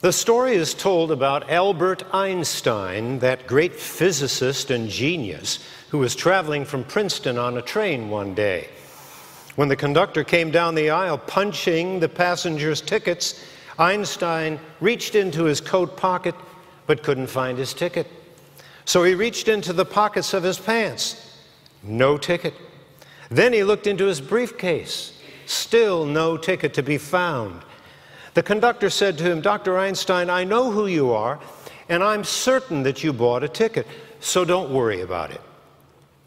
The story is told about Albert Einstein, that great physicist and genius who was traveling from Princeton on a train one day. When the conductor came down the aisle punching the passengers' tickets, Einstein reached into his coat pocket but couldn't find his ticket. So he reached into the pockets of his pants. No ticket. Then he looked into his briefcase. Still no ticket to be found. The conductor said to him, Dr. Einstein, I know who you are, and I'm certain that you bought a ticket, so don't worry about it.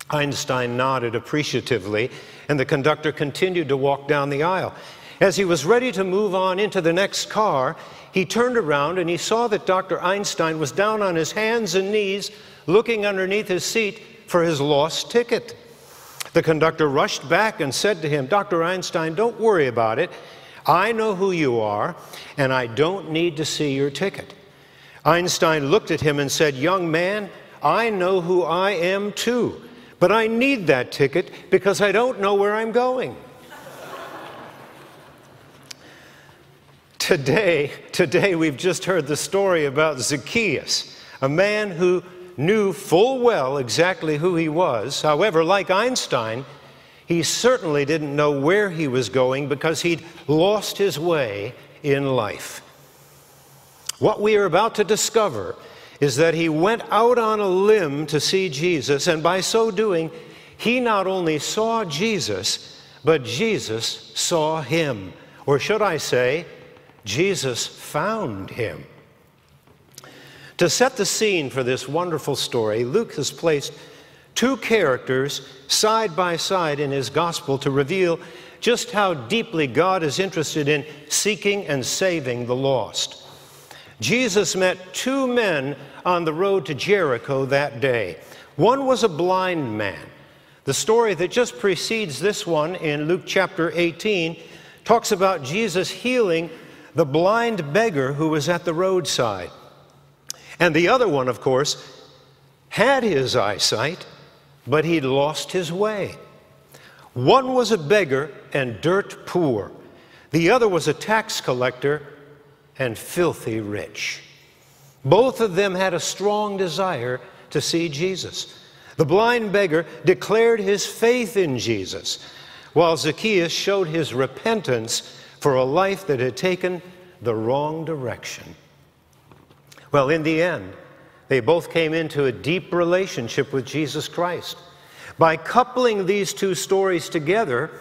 Einstein nodded appreciatively, and the conductor continued to walk down the aisle. As he was ready to move on into the next car, he turned around and he saw that Dr. Einstein was down on his hands and knees looking underneath his seat for his lost ticket. The conductor rushed back and said to him, Dr. Einstein, don't worry about it. I know who you are, and I don't need to see your ticket. Einstein looked at him and said, Young man, I know who I am too, but I need that ticket because I don't know where I'm going. today, today we've just heard the story about Zacchaeus, a man who knew full well exactly who he was. However, like Einstein, he certainly didn't know where he was going because he'd lost his way in life. What we are about to discover is that he went out on a limb to see Jesus, and by so doing, he not only saw Jesus, but Jesus saw him. Or should I say, Jesus found him. To set the scene for this wonderful story, Luke has placed two characters side by side in his gospel to reveal just how deeply God is interested in seeking and saving the lost. Jesus met two men on the road to Jericho that day. One was a blind man. The story that just precedes this one in Luke chapter 18 talks about Jesus healing the blind beggar who was at the roadside. And the other one, of course, had his eyesight, but he'd lost his way. One was a beggar and dirt poor, the other was a tax collector and filthy rich. Both of them had a strong desire to see Jesus. The blind beggar declared his faith in Jesus, while Zacchaeus showed his repentance for a life that had taken the wrong direction. Well, in the end, they both came into a deep relationship with Jesus Christ. By coupling these two stories together,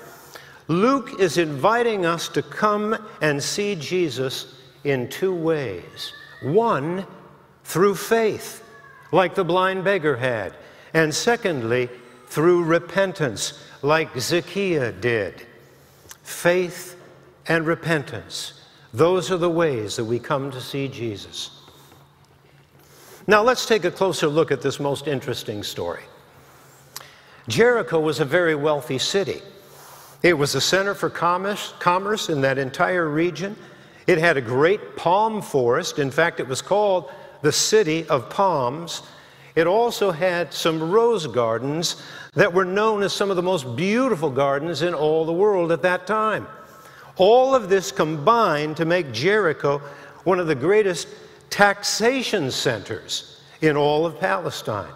Luke is inviting us to come and see Jesus in two ways. One, through faith, like the blind beggar had, and secondly, through repentance, like Zacchaeus did. Faith and repentance. Those are the ways that we come to see Jesus. Now, let's take a closer look at this most interesting story. Jericho was a very wealthy city. It was a center for commerce, commerce in that entire region. It had a great palm forest. In fact, it was called the City of Palms. It also had some rose gardens that were known as some of the most beautiful gardens in all the world at that time. All of this combined to make Jericho one of the greatest taxation centers in all of Palestine.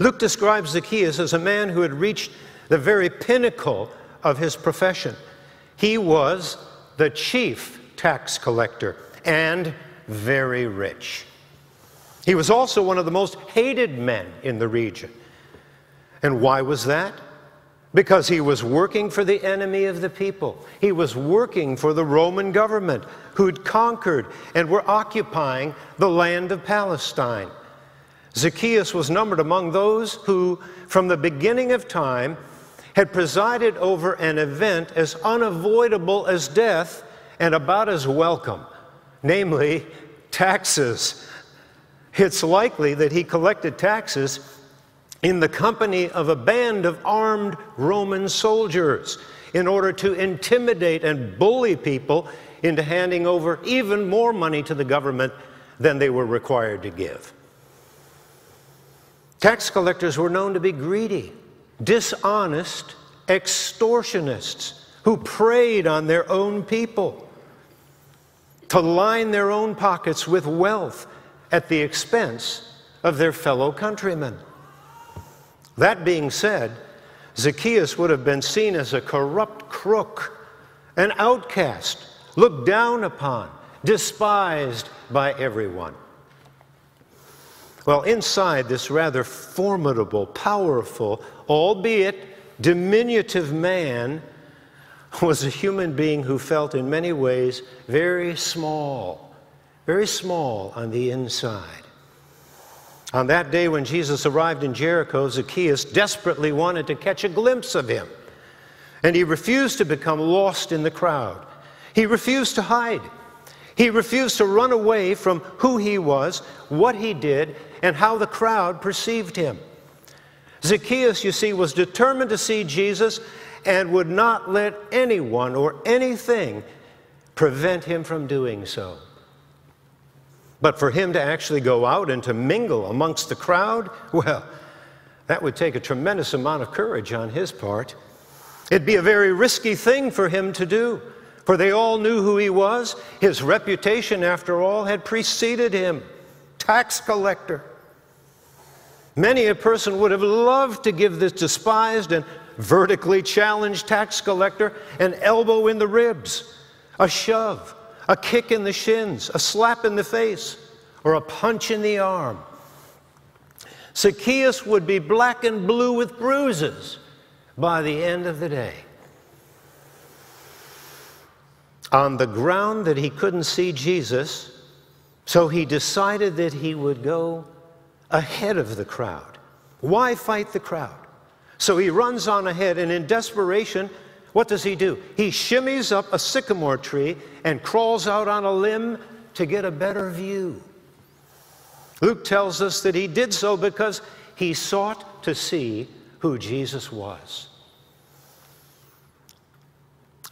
Luke describes Zacchaeus as a man who had reached the very pinnacle of his profession. He was the chief tax collector and very rich. He was also one of the most hated men in the region. And why was that? Because he was working for the enemy of the people. He was working for the Roman government who'd conquered and were occupying the land of Palestine. Zacchaeus was numbered among those who, from the beginning of time, had presided over an event as unavoidable as death and about as welcome, namely taxes. It's likely that he collected taxes in the company of a band of armed Roman soldiers in order to intimidate and bully people into handing over even more money to the government than they were required to give. Tax collectors were known to be greedy, dishonest, extortionists who preyed on their own people. to line their own pockets with wealth at the expense of their fellow countrymen. That being said, Zacchaeus would have been seen as a corrupt crook, an outcast, looked down upon, despised by everyone. Well, inside this rather formidable, powerful, albeit diminutive man was a human being who felt in many ways very small, very small on the inside. On that day when Jesus arrived in Jericho, Zacchaeus desperately wanted to catch a glimpse of him. And he refused to become lost in the crowd. He refused to hide. He refused to run away from who he was, what he did, and how the crowd perceived him. Zacchaeus, you see, was determined to see Jesus and would not let anyone or anything prevent him from doing so. But for him to actually go out and to mingle amongst the crowd, well, that would take a tremendous amount of courage on his part. It'd be a very risky thing for him to do, for they all knew who he was. His reputation, after all, had preceded him tax collector. Many a person would have loved to give this despised and vertically challenged tax collector an elbow in the ribs, a shove, a kick in the shins, a slap in the face, or a punch in the arm. Zacchaeus would be black and blue with bruises by the end of the day. On the ground that he couldn't see Jesus, so he decided that he would go ahead of the crowd. Why fight the crowd? So he runs on ahead, and in desperation, what does he do? He shimmies up a sycamore tree and crawls out on a limb to get a better view. Luke tells us that he did so because he sought to see who Jesus was.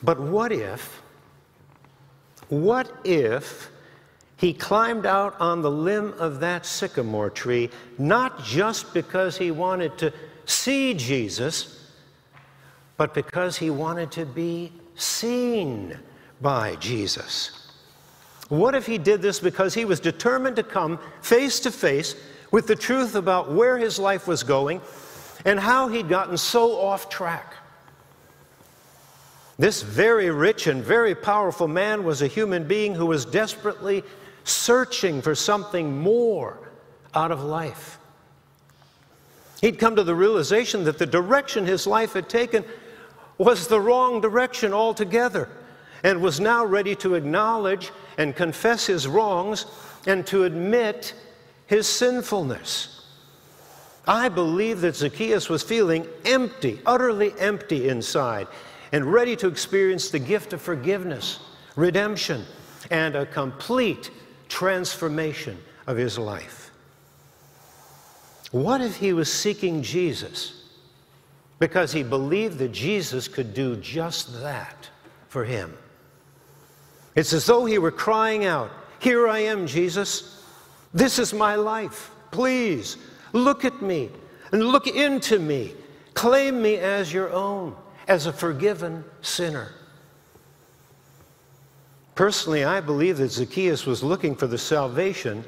But what if, what if he climbed out on the limb of that sycamore tree, not just because he wanted to see Jesus, but because he wanted to be seen by Jesus. What if he did this because he was determined to come face to face with the truth about where his life was going and how he'd gotten so off track? This very rich and very powerful man was a human being who was desperately searching for something more out of life. He'd come to the realization that the direction his life had taken was the wrong direction altogether and was now ready to acknowledge and confess his wrongs and to admit his sinfulness. I believe that Zacchaeus was feeling empty, utterly empty inside, and ready to experience the gift of forgiveness, redemption, and a complete transformation of his life. What if he was seeking Jesus because he believed that Jesus could do just that for him? It's as though he were crying out, Here I am, Jesus. This is my life. Please look at me and look into me. Claim me as your own, as a forgiven sinner. Personally, I believe that Zacchaeus was looking for the salvation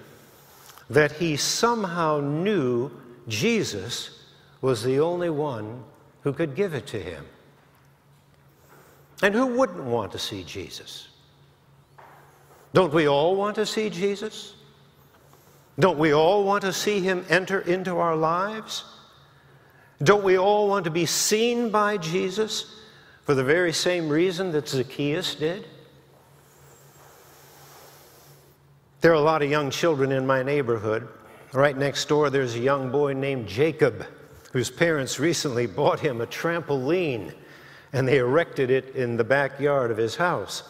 that he somehow knew Jesus was the only one who could give it to him. And who wouldn't want to see Jesus? Don't we all want to see Jesus? Don't we all want to see him enter into our lives? Don't we all want to be seen by Jesus for the very same reason that Zacchaeus did? There are a lot of young children in my neighborhood. Right next door, there's a young boy named Jacob whose parents recently bought him a trampoline and they erected it in the backyard of his house.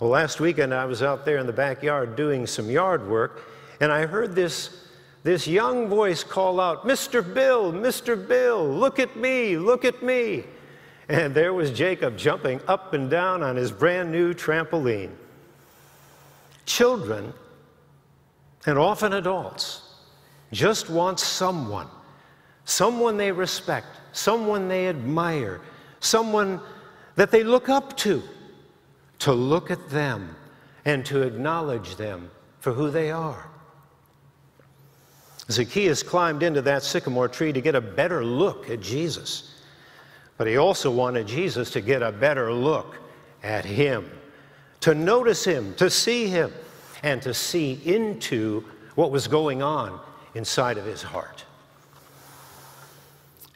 Well, last weekend I was out there in the backyard doing some yard work and I heard this, this young voice call out, Mr. Bill, Mr. Bill, look at me, look at me. And there was Jacob jumping up and down on his brand new trampoline. Children and often adults, just want someone, someone they respect, someone they admire, someone that they look up to, to look at them and to acknowledge them for who they are. Zacchaeus climbed into that sycamore tree to get a better look at Jesus, but he also wanted Jesus to get a better look at him, to notice him, to see him, and to see into what was going on inside of his heart.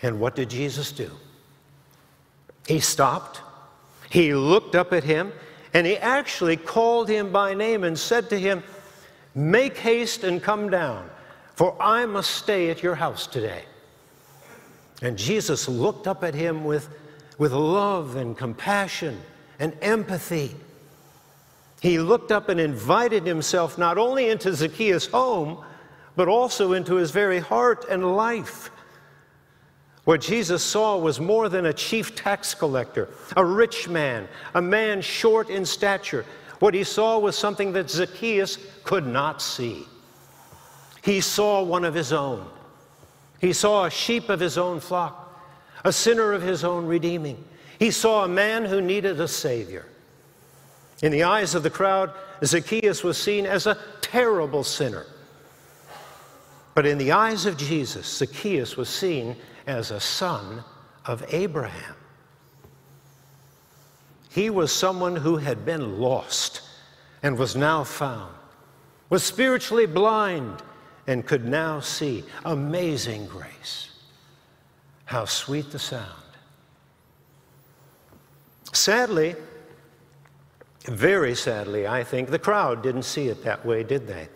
And what did Jesus do? He stopped, he looked up at him, and he actually called him by name and said to him, Make haste and come down, for I must stay at your house today. And Jesus looked up at him with, with love and compassion and empathy. He looked up and invited himself not only into Zacchaeus' home, but also into his very heart and life. What Jesus saw was more than a chief tax collector, a rich man, a man short in stature. What he saw was something that Zacchaeus could not see. He saw one of his own. He saw a sheep of his own flock, a sinner of his own redeeming. He saw a man who needed a Savior. In the eyes of the crowd, Zacchaeus was seen as a terrible sinner. But in the eyes of Jesus, Zacchaeus was seen as a son of Abraham. He was someone who had been lost and was now found, was spiritually blind and could now see. Amazing grace. How sweet the sound. Sadly, very sadly, I think, the crowd didn't see it that way, did they?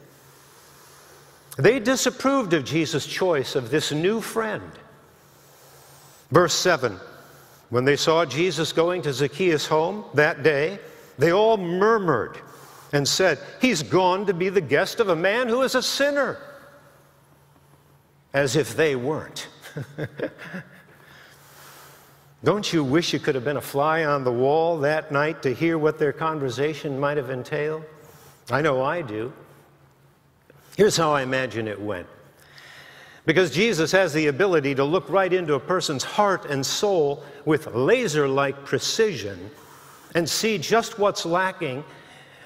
They disapproved of Jesus' choice of this new friend. Verse 7 When they saw Jesus going to Zacchaeus' home that day, they all murmured and said, He's gone to be the guest of a man who is a sinner. As if they weren't. Don't you wish you could have been a fly on the wall that night to hear what their conversation might have entailed? I know I do. Here's how I imagine it went. Because Jesus has the ability to look right into a person's heart and soul with laser like precision and see just what's lacking.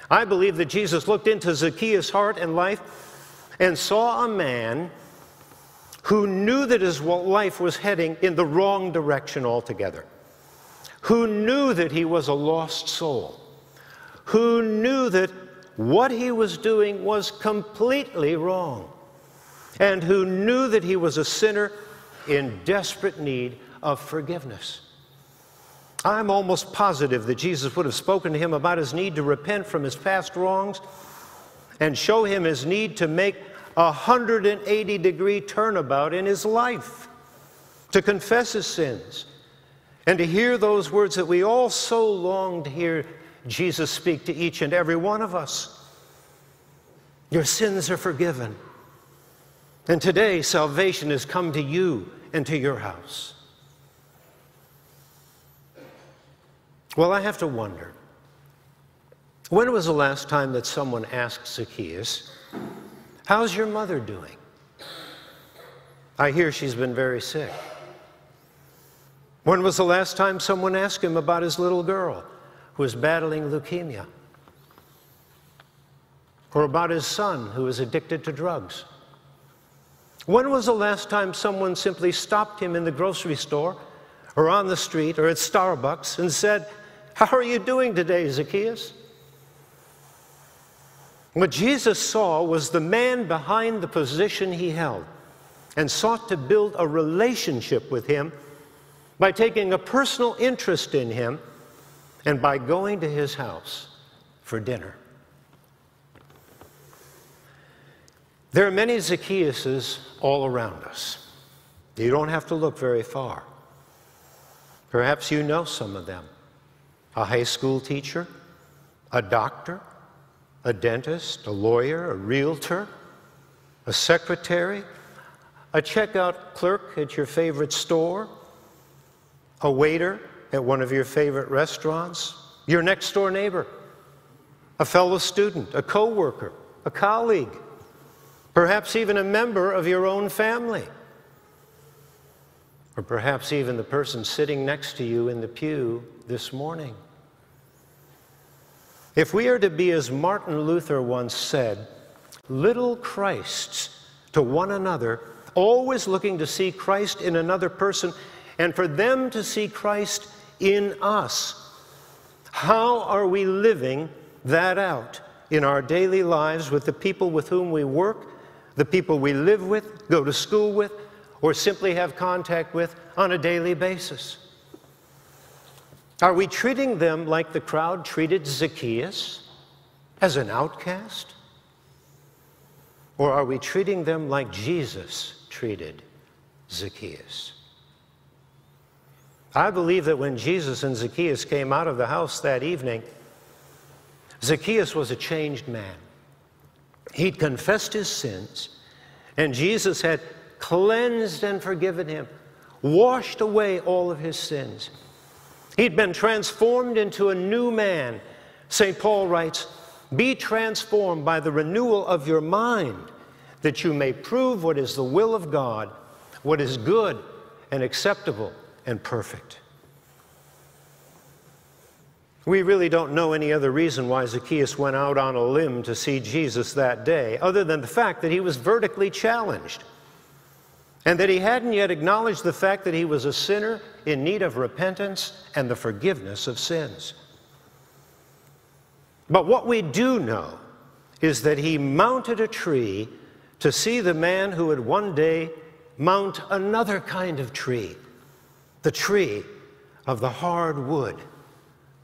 I believe that Jesus looked into Zacchaeus' heart and life and saw a man who knew that his life was heading in the wrong direction altogether, who knew that he was a lost soul, who knew that what he was doing was completely wrong and who knew that he was a sinner in desperate need of forgiveness. I'm almost positive that Jesus would have spoken to him about his need to repent from his past wrongs and show him his need to make a 180 degree turnabout in his life, to confess his sins, and to hear those words that we all so long to hear Jesus speak to each and every one of us. Your sins are forgiven. And today, salvation has come to you and to your house. Well, I have to wonder when was the last time that someone asked Zacchaeus, How's your mother doing? I hear she's been very sick. When was the last time someone asked him about his little girl who is battling leukemia? Or about his son who is addicted to drugs? When was the last time someone simply stopped him in the grocery store or on the street or at Starbucks and said, How are you doing today, Zacchaeus? What Jesus saw was the man behind the position he held and sought to build a relationship with him by taking a personal interest in him and by going to his house for dinner. There are many Zacchaeuses all around us. You don't have to look very far. Perhaps you know some of them a high school teacher, a doctor, a dentist, a lawyer, a realtor, a secretary, a checkout clerk at your favorite store, a waiter at one of your favorite restaurants, your next door neighbor, a fellow student, a coworker, a colleague, perhaps even a member of your own family, or perhaps even the person sitting next to you in the pew this morning. If we are to be, as Martin Luther once said, little Christs to one another, always looking to see Christ in another person, and for them to see Christ in us, how are we living that out in our daily lives with the people with whom we work, the people we live with, go to school with, or simply have contact with on a daily basis? Are we treating them like the crowd treated Zacchaeus as an outcast? Or are we treating them like Jesus treated Zacchaeus? I believe that when Jesus and Zacchaeus came out of the house that evening, Zacchaeus was a changed man. He'd confessed his sins, and Jesus had cleansed and forgiven him, washed away all of his sins. He'd been transformed into a new man. St. Paul writes, Be transformed by the renewal of your mind, that you may prove what is the will of God, what is good and acceptable and perfect. We really don't know any other reason why Zacchaeus went out on a limb to see Jesus that day, other than the fact that he was vertically challenged and that he hadn't yet acknowledged the fact that he was a sinner in need of repentance and the forgiveness of sins. But what we do know is that he mounted a tree to see the man who would one day mount another kind of tree, the tree of the hard wood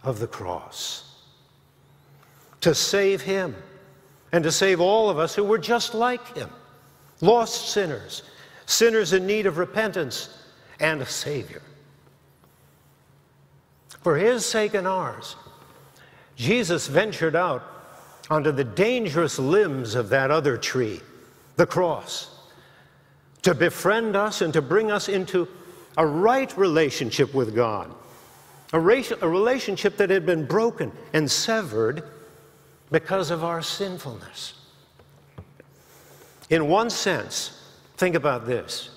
of the cross. To save him and to save all of us who were just like him, lost sinners, sinners in need of repentance and a Savior. For his sake and ours, Jesus ventured out onto the dangerous limbs of that other tree, the cross, to befriend us and to bring us into a right relationship with God, a, a relationship that had been broken and severed because of our sinfulness. In one sense, think about this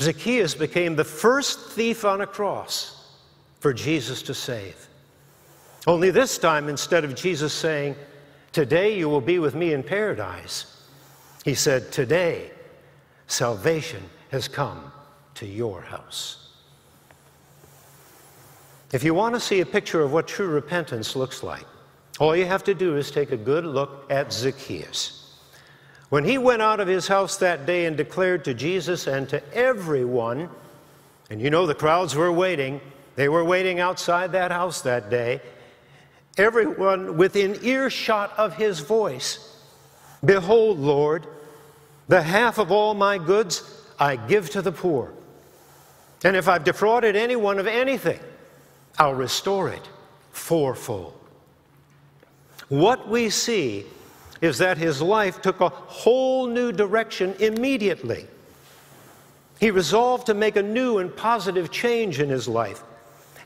Zacchaeus became the first thief on a cross for Jesus to save. Only this time, instead of Jesus saying, Today you will be with me in paradise, he said, Today salvation has come to your house. If you want to see a picture of what true repentance looks like, all you have to do is take a good look at Zacchaeus. When he went out of his house that day and declared to Jesus and to everyone, and you know the crowds were waiting, they were waiting outside that house that day. Everyone within earshot of his voice Behold, Lord, the half of all my goods I give to the poor. And if I've defrauded anyone of anything, I'll restore it fourfold. What we see is that his life took a whole new direction immediately. He resolved to make a new and positive change in his life.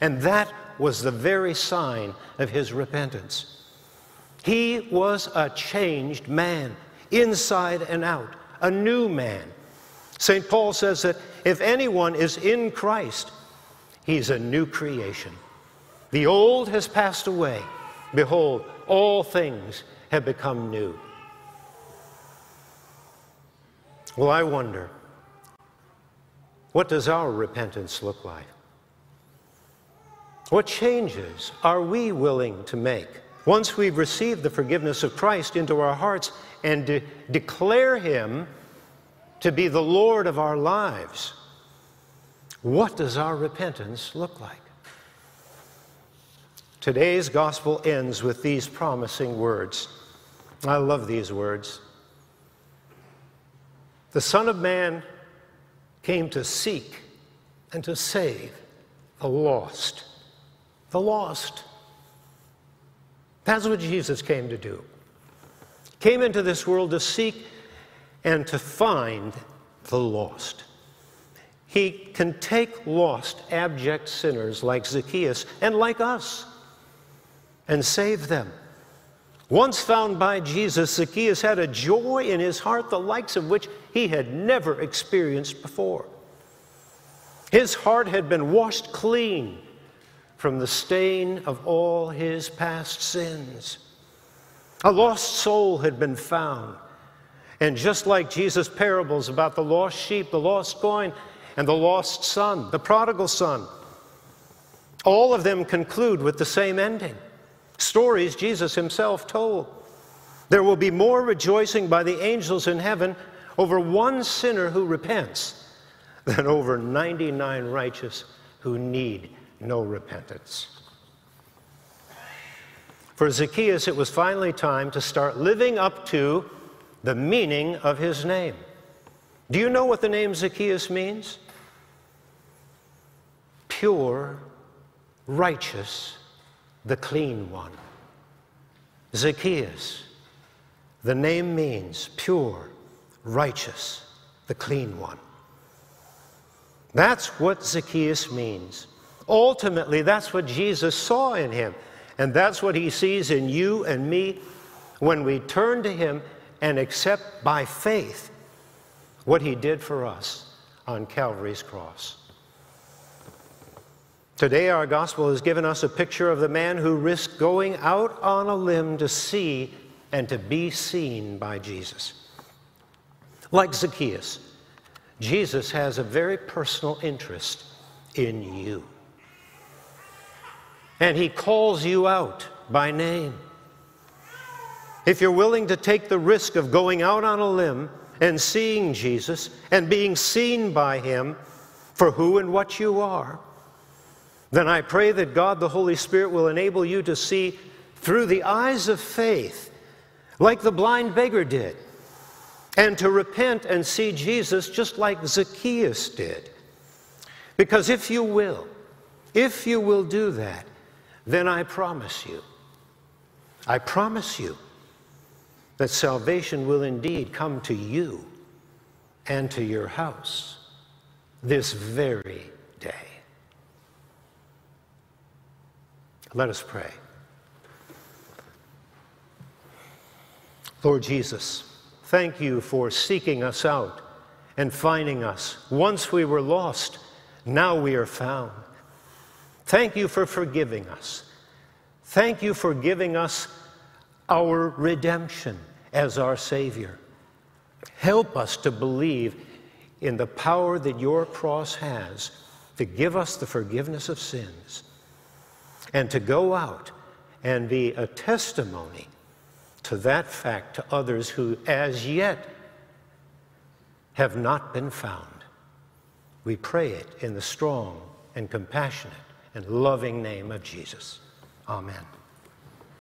And that was the very sign of his repentance. He was a changed man, inside and out, a new man. St. Paul says that if anyone is in Christ, he's a new creation. The old has passed away. Behold, all things have become new. Well, I wonder, what does our repentance look like? What changes are we willing to make once we've received the forgiveness of Christ into our hearts and de- declare Him to be the Lord of our lives? What does our repentance look like? Today's gospel ends with these promising words. I love these words. The Son of Man came to seek and to save the lost the lost. That's what Jesus came to do. Came into this world to seek and to find the lost. He can take lost, abject sinners like Zacchaeus and like us and save them. Once found by Jesus, Zacchaeus had a joy in his heart the likes of which he had never experienced before. His heart had been washed clean from the stain of all his past sins. A lost soul had been found. And just like Jesus' parables about the lost sheep, the lost coin, and the lost son, the prodigal son, all of them conclude with the same ending. Stories Jesus himself told. There will be more rejoicing by the angels in heaven over one sinner who repents than over 99 righteous who need no repentance. For Zacchaeus, it was finally time to start living up to the meaning of his name. Do you know what the name Zacchaeus means? Pure, righteous, the clean one. Zacchaeus, the name means pure, righteous, the clean one. That's what Zacchaeus means. Ultimately, that's what Jesus saw in him. And that's what he sees in you and me when we turn to him and accept by faith what he did for us on Calvary's cross. Today, our gospel has given us a picture of the man who risked going out on a limb to see and to be seen by Jesus. Like Zacchaeus, Jesus has a very personal interest in you. And he calls you out by name. If you're willing to take the risk of going out on a limb and seeing Jesus and being seen by him for who and what you are, then I pray that God the Holy Spirit will enable you to see through the eyes of faith, like the blind beggar did, and to repent and see Jesus just like Zacchaeus did. Because if you will, if you will do that, then I promise you, I promise you that salvation will indeed come to you and to your house this very day. Let us pray. Lord Jesus, thank you for seeking us out and finding us. Once we were lost, now we are found. Thank you for forgiving us. Thank you for giving us our redemption as our Savior. Help us to believe in the power that your cross has to give us the forgiveness of sins and to go out and be a testimony to that fact to others who as yet have not been found. We pray it in the strong and compassionate and loving name of Jesus. Amen.